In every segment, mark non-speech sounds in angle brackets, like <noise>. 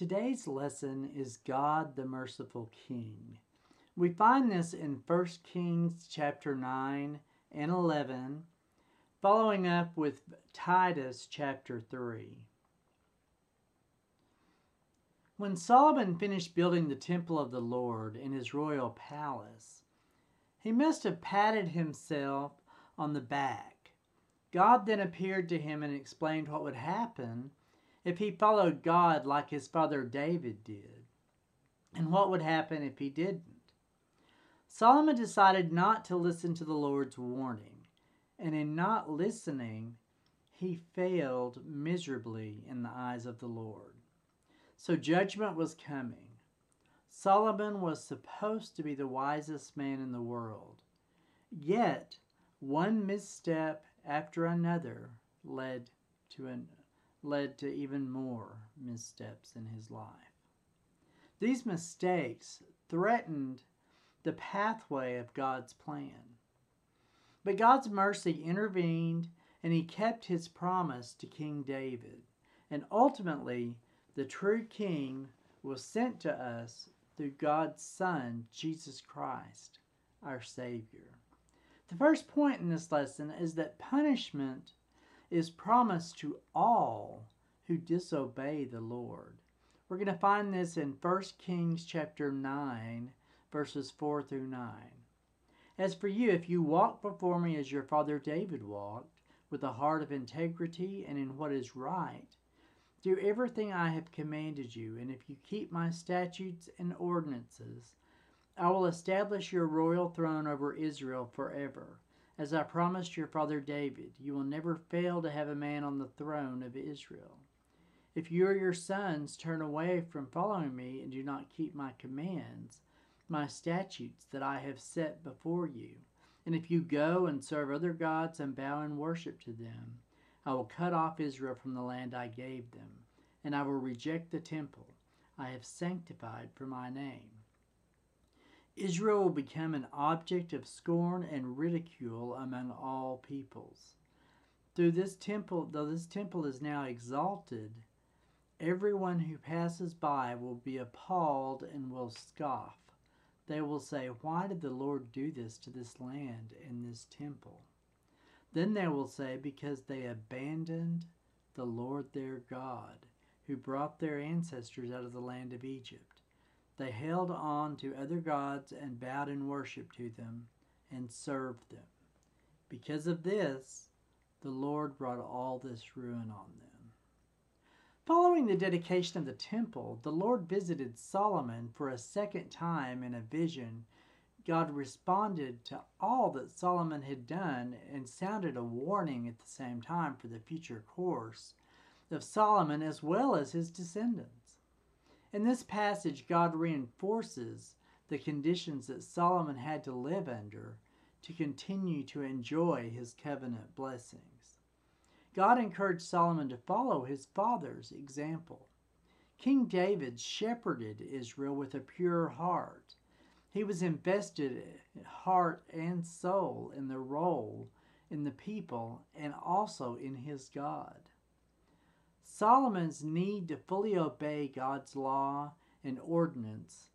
Today's lesson is God the Merciful King. We find this in 1 Kings chapter 9 and 11, following up with Titus chapter 3. When Solomon finished building the temple of the Lord in his royal palace, he must have patted himself on the back. God then appeared to him and explained what would happen if he followed God like his father David did, and what would happen if he didn't. Solomon decided not to listen to the Lord's warning, and in not listening, he failed miserably in the eyes of the Lord. So judgment was coming. Solomon was supposed to be the wisest man in the world. Yet, one misstep after another led to an led to even more missteps in his life. These mistakes threatened the pathway of God's plan. But God's mercy intervened and he kept his promise to King David. And ultimately, the true king was sent to us through God's Son, Jesus Christ, our Savior. The first point in this lesson is that punishment is promised to all who disobey the Lord. We're going to find this in 1 Kings chapter 9 verses 4 through 9. As for you, if you walk before me as your father David walked, with a heart of integrity and in what is right, do everything I have commanded you, and if you keep my statutes and ordinances, I will establish your royal throne over Israel forever as I promised your father David, you will never fail to have a man on the throne of Israel. If you or your sons turn away from following me and do not keep my commands, my statutes that I have set before you, and if you go and serve other gods and bow in worship to them, I will cut off Israel from the land I gave them, and I will reject the temple I have sanctified for my name. Israel will become an object of scorn and ridicule among all peoples. Through this temple, though this temple is now exalted, everyone who passes by will be appalled and will scoff. They will say, Why did the Lord do this to this land and this temple? Then they will say, Because they abandoned the Lord their God, who brought their ancestors out of the land of Egypt. They held on to other gods and bowed in worship to them and served them. Because of this, the Lord brought all this ruin on them. Following the dedication of the temple, the Lord visited Solomon for a second time in a vision. God responded to all that Solomon had done and sounded a warning at the same time for the future course of Solomon as well as his descendants. In this passage, God reinforces the conditions that Solomon had to live under to continue to enjoy his covenant blessings. God encouraged Solomon to follow his father's example. King David shepherded Israel with a pure heart. He was invested heart and soul in the role in the people and also in his God. Solomon's need to fully obey God's law and ordinance,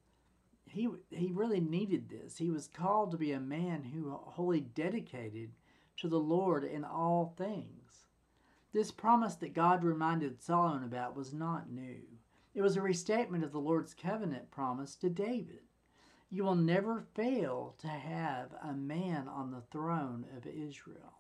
he, he really needed this. He was called to be a man who wholly dedicated to the Lord in all things. This promise that God reminded Solomon about was not new. It was a restatement of the Lord's covenant promise to David. You will never fail to have a man on the throne of Israel.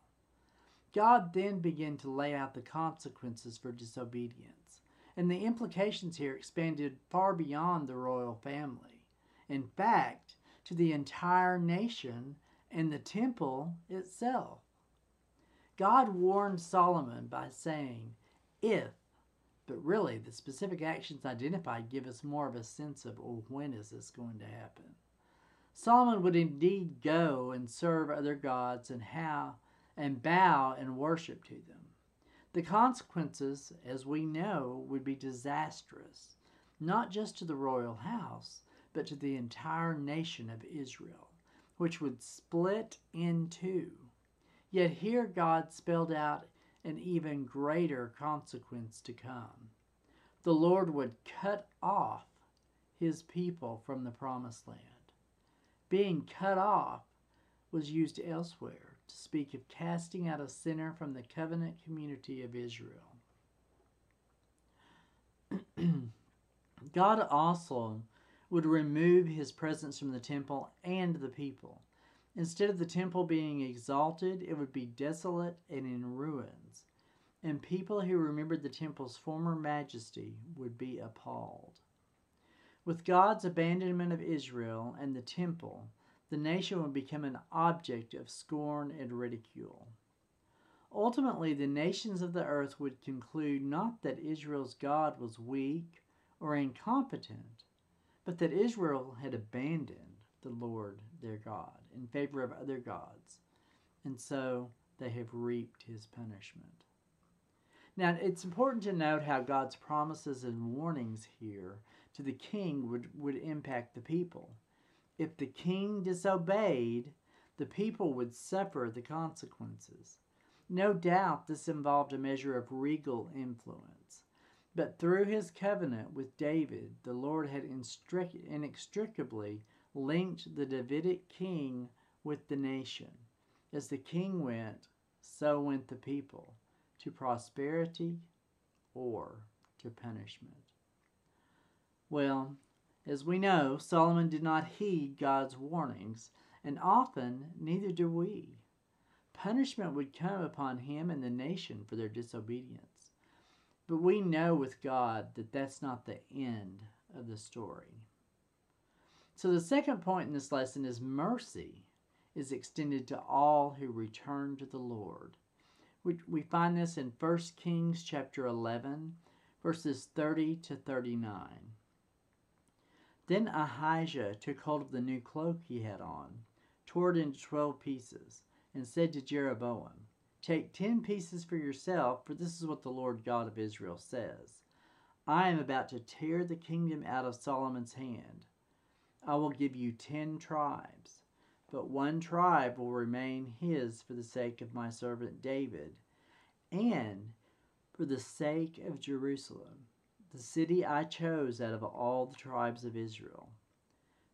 God then began to lay out the consequences for disobedience, and the implications here expanded far beyond the royal family. In fact, to the entire nation and the temple itself. God warned Solomon by saying, if, but really the specific actions identified give us more of a sense of, oh, when is this going to happen? Solomon would indeed go and serve other gods and how and bow and worship to them. The consequences, as we know, would be disastrous, not just to the royal house, but to the entire nation of Israel, which would split in two. Yet here God spelled out an even greater consequence to come. the Lord would cut off his people from the promised land. Being cut off was used elsewhere to speak of casting out a sinner from the covenant community of Israel. <clears throat> God also would remove his presence from the temple and the people. Instead of the temple being exalted, it would be desolate and in ruins. And people who remembered the temple's former majesty would be appalled. With God's abandonment of Israel and the temple, the nation would become an object of scorn and ridicule. Ultimately, the nations of the earth would conclude not that Israel's God was weak or incompetent, but that Israel had abandoned the Lord their God in favor of other gods, and so they have reaped his punishment. Now, it's important to note how God's promises and warnings here to the king would, would impact the people. If the king disobeyed, the people would suffer the consequences. No doubt this involved a measure of regal influence. But through his covenant with David, the Lord had inextricably linked the Davidic king with the nation. As the king went, so went the people, to prosperity or to punishment. Well, as we know, Solomon did not heed God's warnings, and often neither do we. Punishment would come upon him and the nation for their disobedience. But we know with God that that's not the end of the story. So, the second point in this lesson is mercy is extended to all who return to the Lord. We, find this in 1 Kings chapter 11, verses 30 to 39. Then Ahijah took hold of the new cloak he had on, tore it into twelve pieces, and said to Jeroboam, Take ten pieces for yourself, for this is what the Lord God of Israel says. I am about to tear the kingdom out of Solomon's hand. I will give you ten tribes, but one tribe will remain his for the sake of my servant David, and for the sake of Jerusalem, the city I chose out of all the tribes of Israel.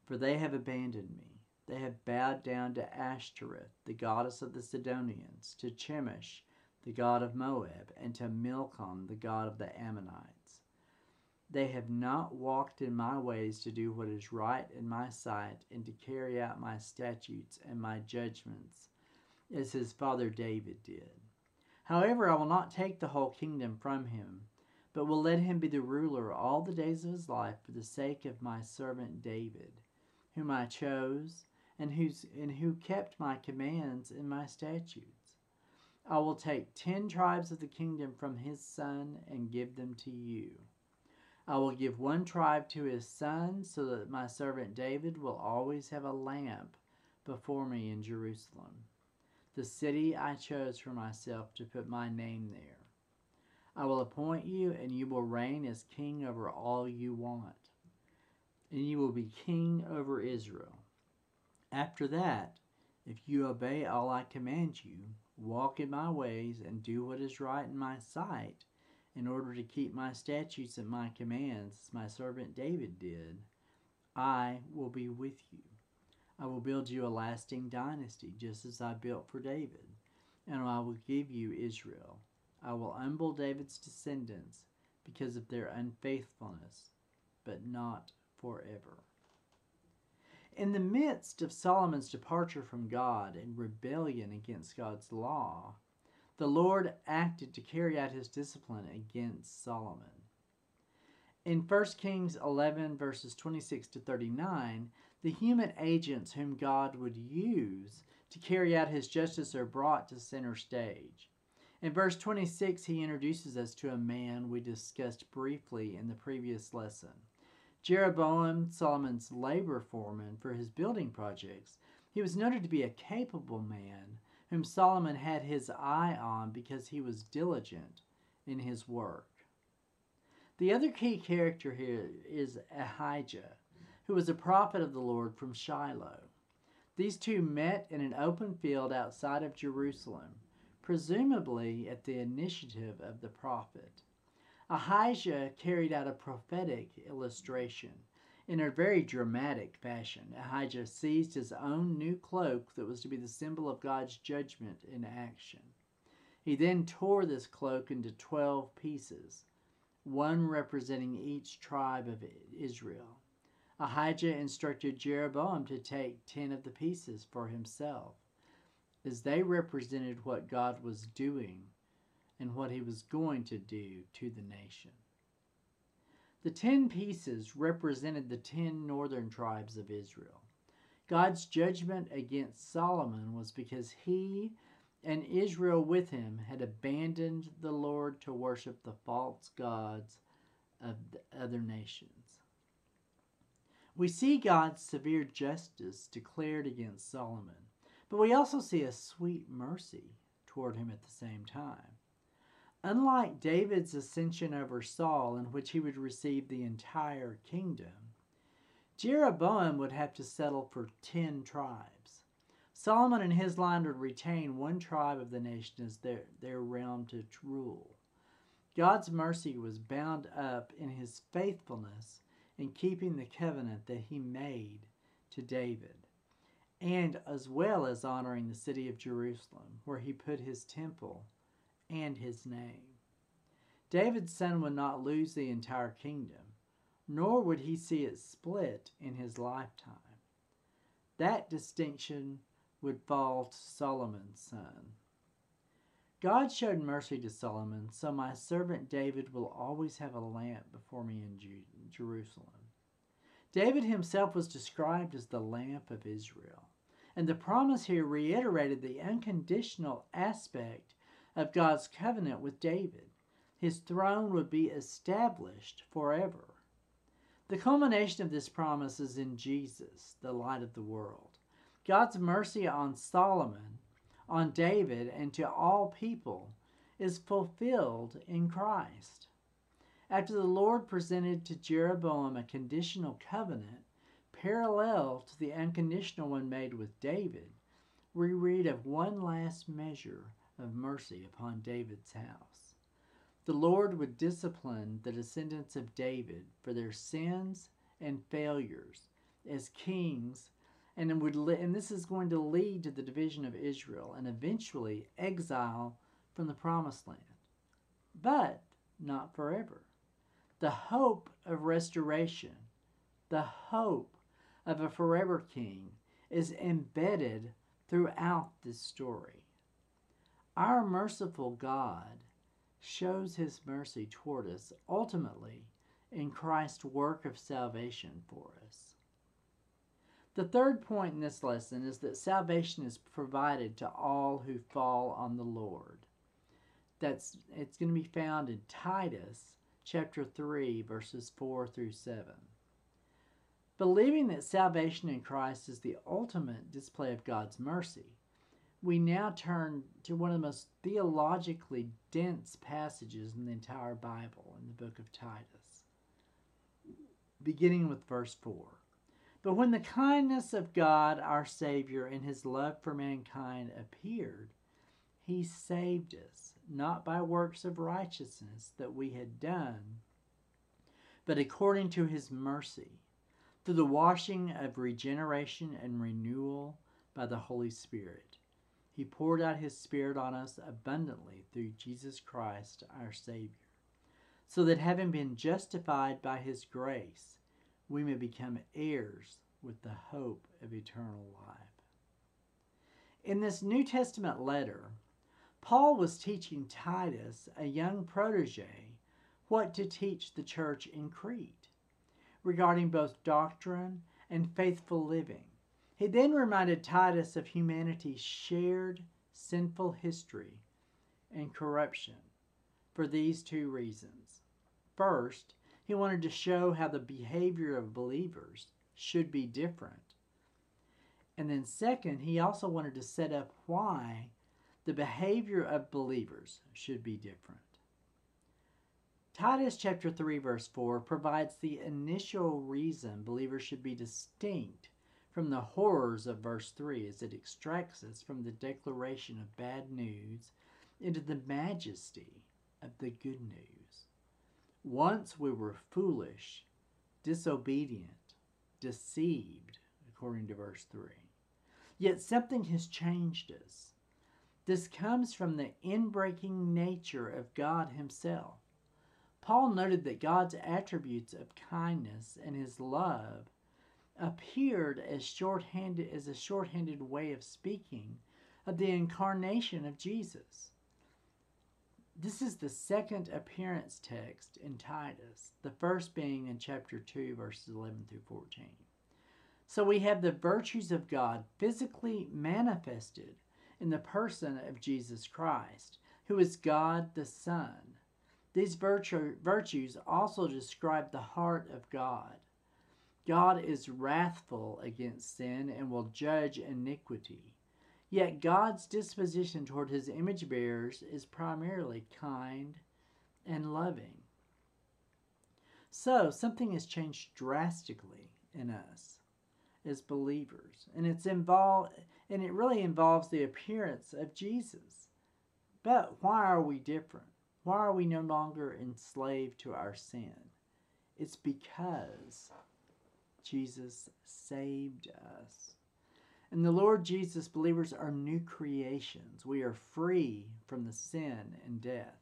For they have abandoned me. They have bowed down to Ashtoreth, the goddess of the Sidonians, to Chemosh, the god of Moab, and to Milcom, the god of the Ammonites. They have not walked in my ways to do what is right in my sight and to carry out my statutes and my judgments, as his father David did. However, I will not take the whole kingdom from him, but will let him be the ruler all the days of his life for the sake of my servant David, whom I chose, and, whose, and who kept my commands and my statutes. I will take ten tribes of the kingdom from his son and give them to you. I will give one tribe to his son, so that my servant David will always have a lamp before me in Jerusalem, the city I chose for myself to put my name there. I will appoint you, and you will reign as king over all you want, and you will be king over Israel. After that, if you obey all I command you, walk in my ways, and do what is right in my sight, in order to keep my statutes and my commands, as my servant David did, I will be with you. I will build you a lasting dynasty, just as I built for David, and I will give you Israel. I will humble David's descendants because of their unfaithfulness, but not forever. In the midst of Solomon's departure from God and rebellion against God's law, the Lord acted to carry out his discipline against Solomon. In 1 Kings 11, verses 26 to 39, the human agents whom God would use to carry out his justice are brought to center stage. In verse 26, he introduces us to a man we discussed briefly in the previous lesson. Jeroboam, Solomon's labor foreman for his building projects, he was noted to be a capable man whom Solomon had his eye on because he was diligent in his work. The other key character here is Ahijah, who was a prophet of the Lord from Shiloh. These two met in an open field outside of Jerusalem, presumably at the initiative of the prophet. Ahijah carried out a prophetic illustration. In a very dramatic fashion, Ahijah seized his own new cloak that was to be the symbol of God's judgment in action. He then tore this cloak into 12 pieces, one representing each tribe of Israel. Ahijah instructed Jeroboam to take 10 of the pieces for himself, as they represented what God was doing and what he was going to do to the nation. The ten pieces represented the ten northern tribes of Israel. God's judgment against Solomon was because he and Israel with him had abandoned the Lord to worship the false gods of the other nations. We see God's severe justice declared against Solomon, but we also see a sweet mercy toward him at the same time. Unlike David's ascension over Saul, in which he would receive the entire kingdom, Jeroboam would have to settle for ten tribes. Solomon and his line would retain one tribe of the nation as their, their realm to rule. God's mercy was bound up in his faithfulness in keeping the covenant that he made to David, and as well as honoring the city of Jerusalem, where he put his temple and his name. David's son would not lose the entire kingdom, nor would he see it split in his lifetime. That distinction would fall to Solomon's son. God showed mercy to Solomon, so my servant David will always have a lamp before me in Jerusalem. David himself was described as the lamp of Israel, and the promise here reiterated the unconditional aspect of God's covenant with David. His throne would be established forever. The culmination of this promise is in Jesus, the light of the world. God's mercy on Solomon, on David, and to all people is fulfilled in Christ. After the Lord presented to Jeroboam a conditional covenant parallel to the unconditional one made with David, we read of one last measure of mercy upon David's house. The Lord would discipline the descendants of David for their sins and failures as kings, and, would and this is going to lead to the division of Israel and eventually exile from the promised land. But not forever. The hope of restoration, the hope of a forever king, is embedded throughout this story. Our merciful God shows his mercy toward us ultimately in Christ's work of salvation for us. The third point in this lesson is that salvation is provided to all who fall on the Lord. That's it's going to be found in Titus chapter 3 verses 4 through 7. Believing that salvation in Christ is the ultimate display of God's mercy, we now turn to one of the most theologically dense passages in the entire Bible, in the book of Titus, beginning with verse 4. But when the kindness of God our Savior and his love for mankind appeared, he saved us, not by works of righteousness that we had done, but according to his mercy, through the washing of regeneration and renewal by the Holy Spirit he poured out His Spirit on us abundantly through Jesus Christ our Savior, so that having been justified by His grace, we may become heirs with the hope of eternal life. In this New Testament letter, Paul was teaching Titus, a young protege, what to teach the church in Crete regarding both doctrine and faithful living. He then reminded Titus of humanity's shared sinful history and corruption for these two reasons. First, he wanted to show how the behavior of believers should be different. And then, second, he also wanted to set up why the behavior of believers should be different. Titus chapter 3 verse 4 provides the initial reason believers should be distinct from the horrors of verse 3 as it extracts us from the declaration of bad news into the majesty of the good news. Once we were foolish, disobedient, deceived, according to verse 3. Yet something has changed us. This comes from the inbreaking nature of God Himself. Paul noted that God's attributes of kindness and His love appeared as shorthanded as a shorthanded way of speaking of the incarnation of Jesus. This is the second appearance text in Titus, the first being in chapter 2, verses 11 through 14. So we have the virtues of God physically manifested in the person of Jesus Christ, who is God the Son. These virtue, virtues also describe the heart of God. God is wrathful against sin and will judge iniquity. Yet God's disposition toward his image bearers is primarily kind and loving. So, something has changed drastically in us as believers, and it's involved and it really involves the appearance of Jesus. But why are we different? Why are we no longer enslaved to our sin? It's because Jesus saved us. In the Lord Jesus, believers are new creations. We are free from the sin and death.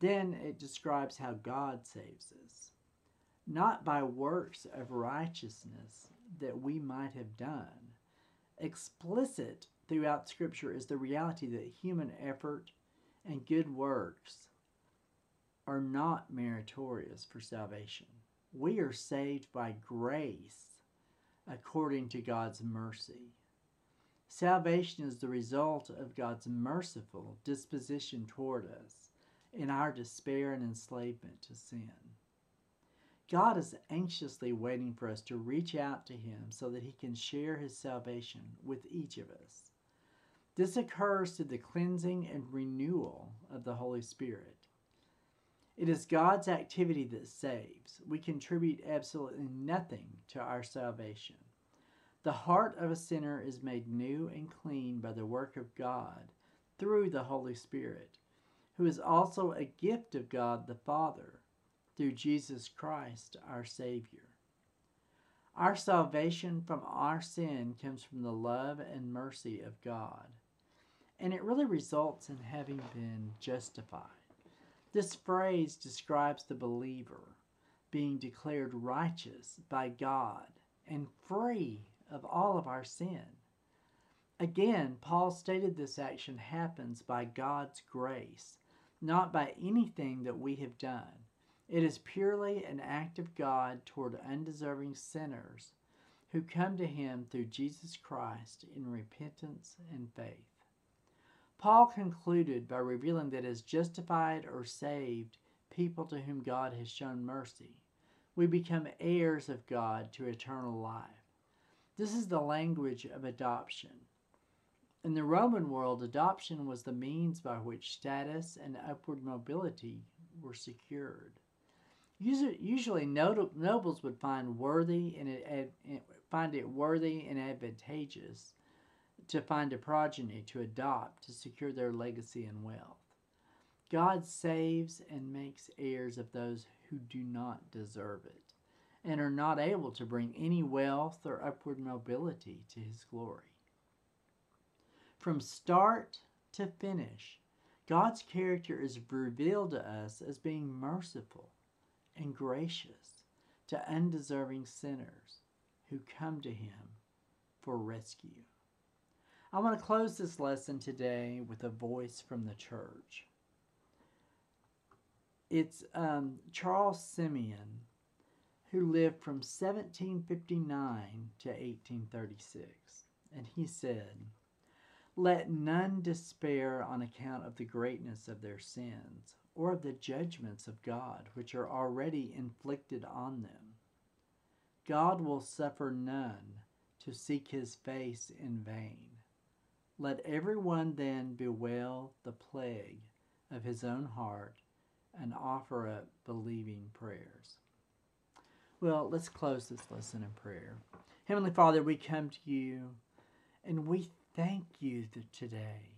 Then it describes how God saves us. Not by works of righteousness that we might have done. Explicit throughout Scripture is the reality that human effort and good works are not meritorious for salvation. We are saved by grace according to God's mercy. Salvation is the result of God's merciful disposition toward us in our despair and enslavement to sin. God is anxiously waiting for us to reach out to Him so that He can share His salvation with each of us. This occurs through the cleansing and renewal of the Holy Spirit. It is God's activity that saves. We contribute absolutely nothing to our salvation. The heart of a sinner is made new and clean by the work of God through the Holy Spirit, who is also a gift of God the Father through Jesus Christ our Savior. Our salvation from our sin comes from the love and mercy of God, and it really results in having been justified. This phrase describes the believer being declared righteous by God and free of all of our sin. Again, Paul stated this action happens by God's grace, not by anything that we have done. It is purely an act of God toward undeserving sinners who come to Him through Jesus Christ in repentance and faith. Paul concluded by revealing that as justified or saved people to whom God has shown mercy, we become heirs of God to eternal life. This is the language of adoption. In the Roman world, adoption was the means by which status and upward mobility were secured. Usually, nobles would find worthy and find it worthy and advantageous to find a progeny to adopt to secure their legacy and wealth. God saves and makes heirs of those who do not deserve it and are not able to bring any wealth or upward mobility to his glory. From start to finish, God's character is revealed to us as being merciful and gracious to undeserving sinners who come to him for rescue. I want to close this lesson today with a voice from the church. It's um, Charles Simeon, who lived from 1759 to 1836. And he said, Let none despair on account of the greatness of their sins or of the judgments of God which are already inflicted on them. God will suffer none to seek his face in vain. Let every one then bewail the plague of his own heart and offer up believing prayers. Well, let's close this lesson in prayer. Heavenly Father, we come to you and we thank you today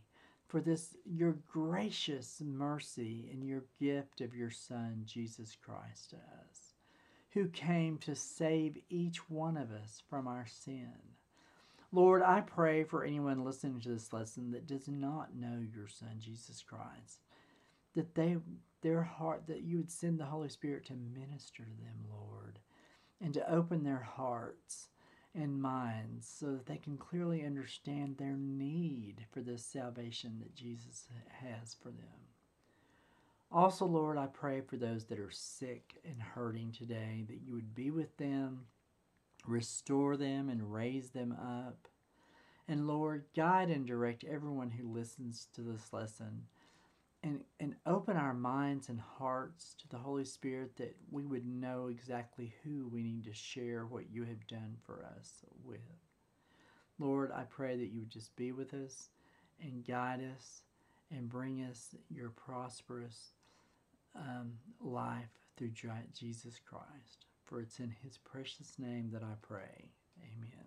for this your gracious mercy and your gift of your Son, Jesus Christ, to us, who came to save each one of us from our sin. Lord, I pray for anyone listening to this lesson that does not know your Son, Jesus Christ, that they their heart that you would send the Holy Spirit to minister to them, Lord, and to open their hearts and minds so that they can clearly understand their need for this salvation that Jesus has for them. Also, Lord, I pray for those that are sick and hurting today that you would be with them, restore them, and raise them up. And Lord, guide and direct everyone who listens to this lesson and, and open our minds and hearts to the Holy Spirit that we would know exactly who we need to share what you have done for us with. Lord, I pray that you would just be with us and guide us and bring us your prosperous um, life through Jesus Christ. For it's in his precious name that I pray. Amen.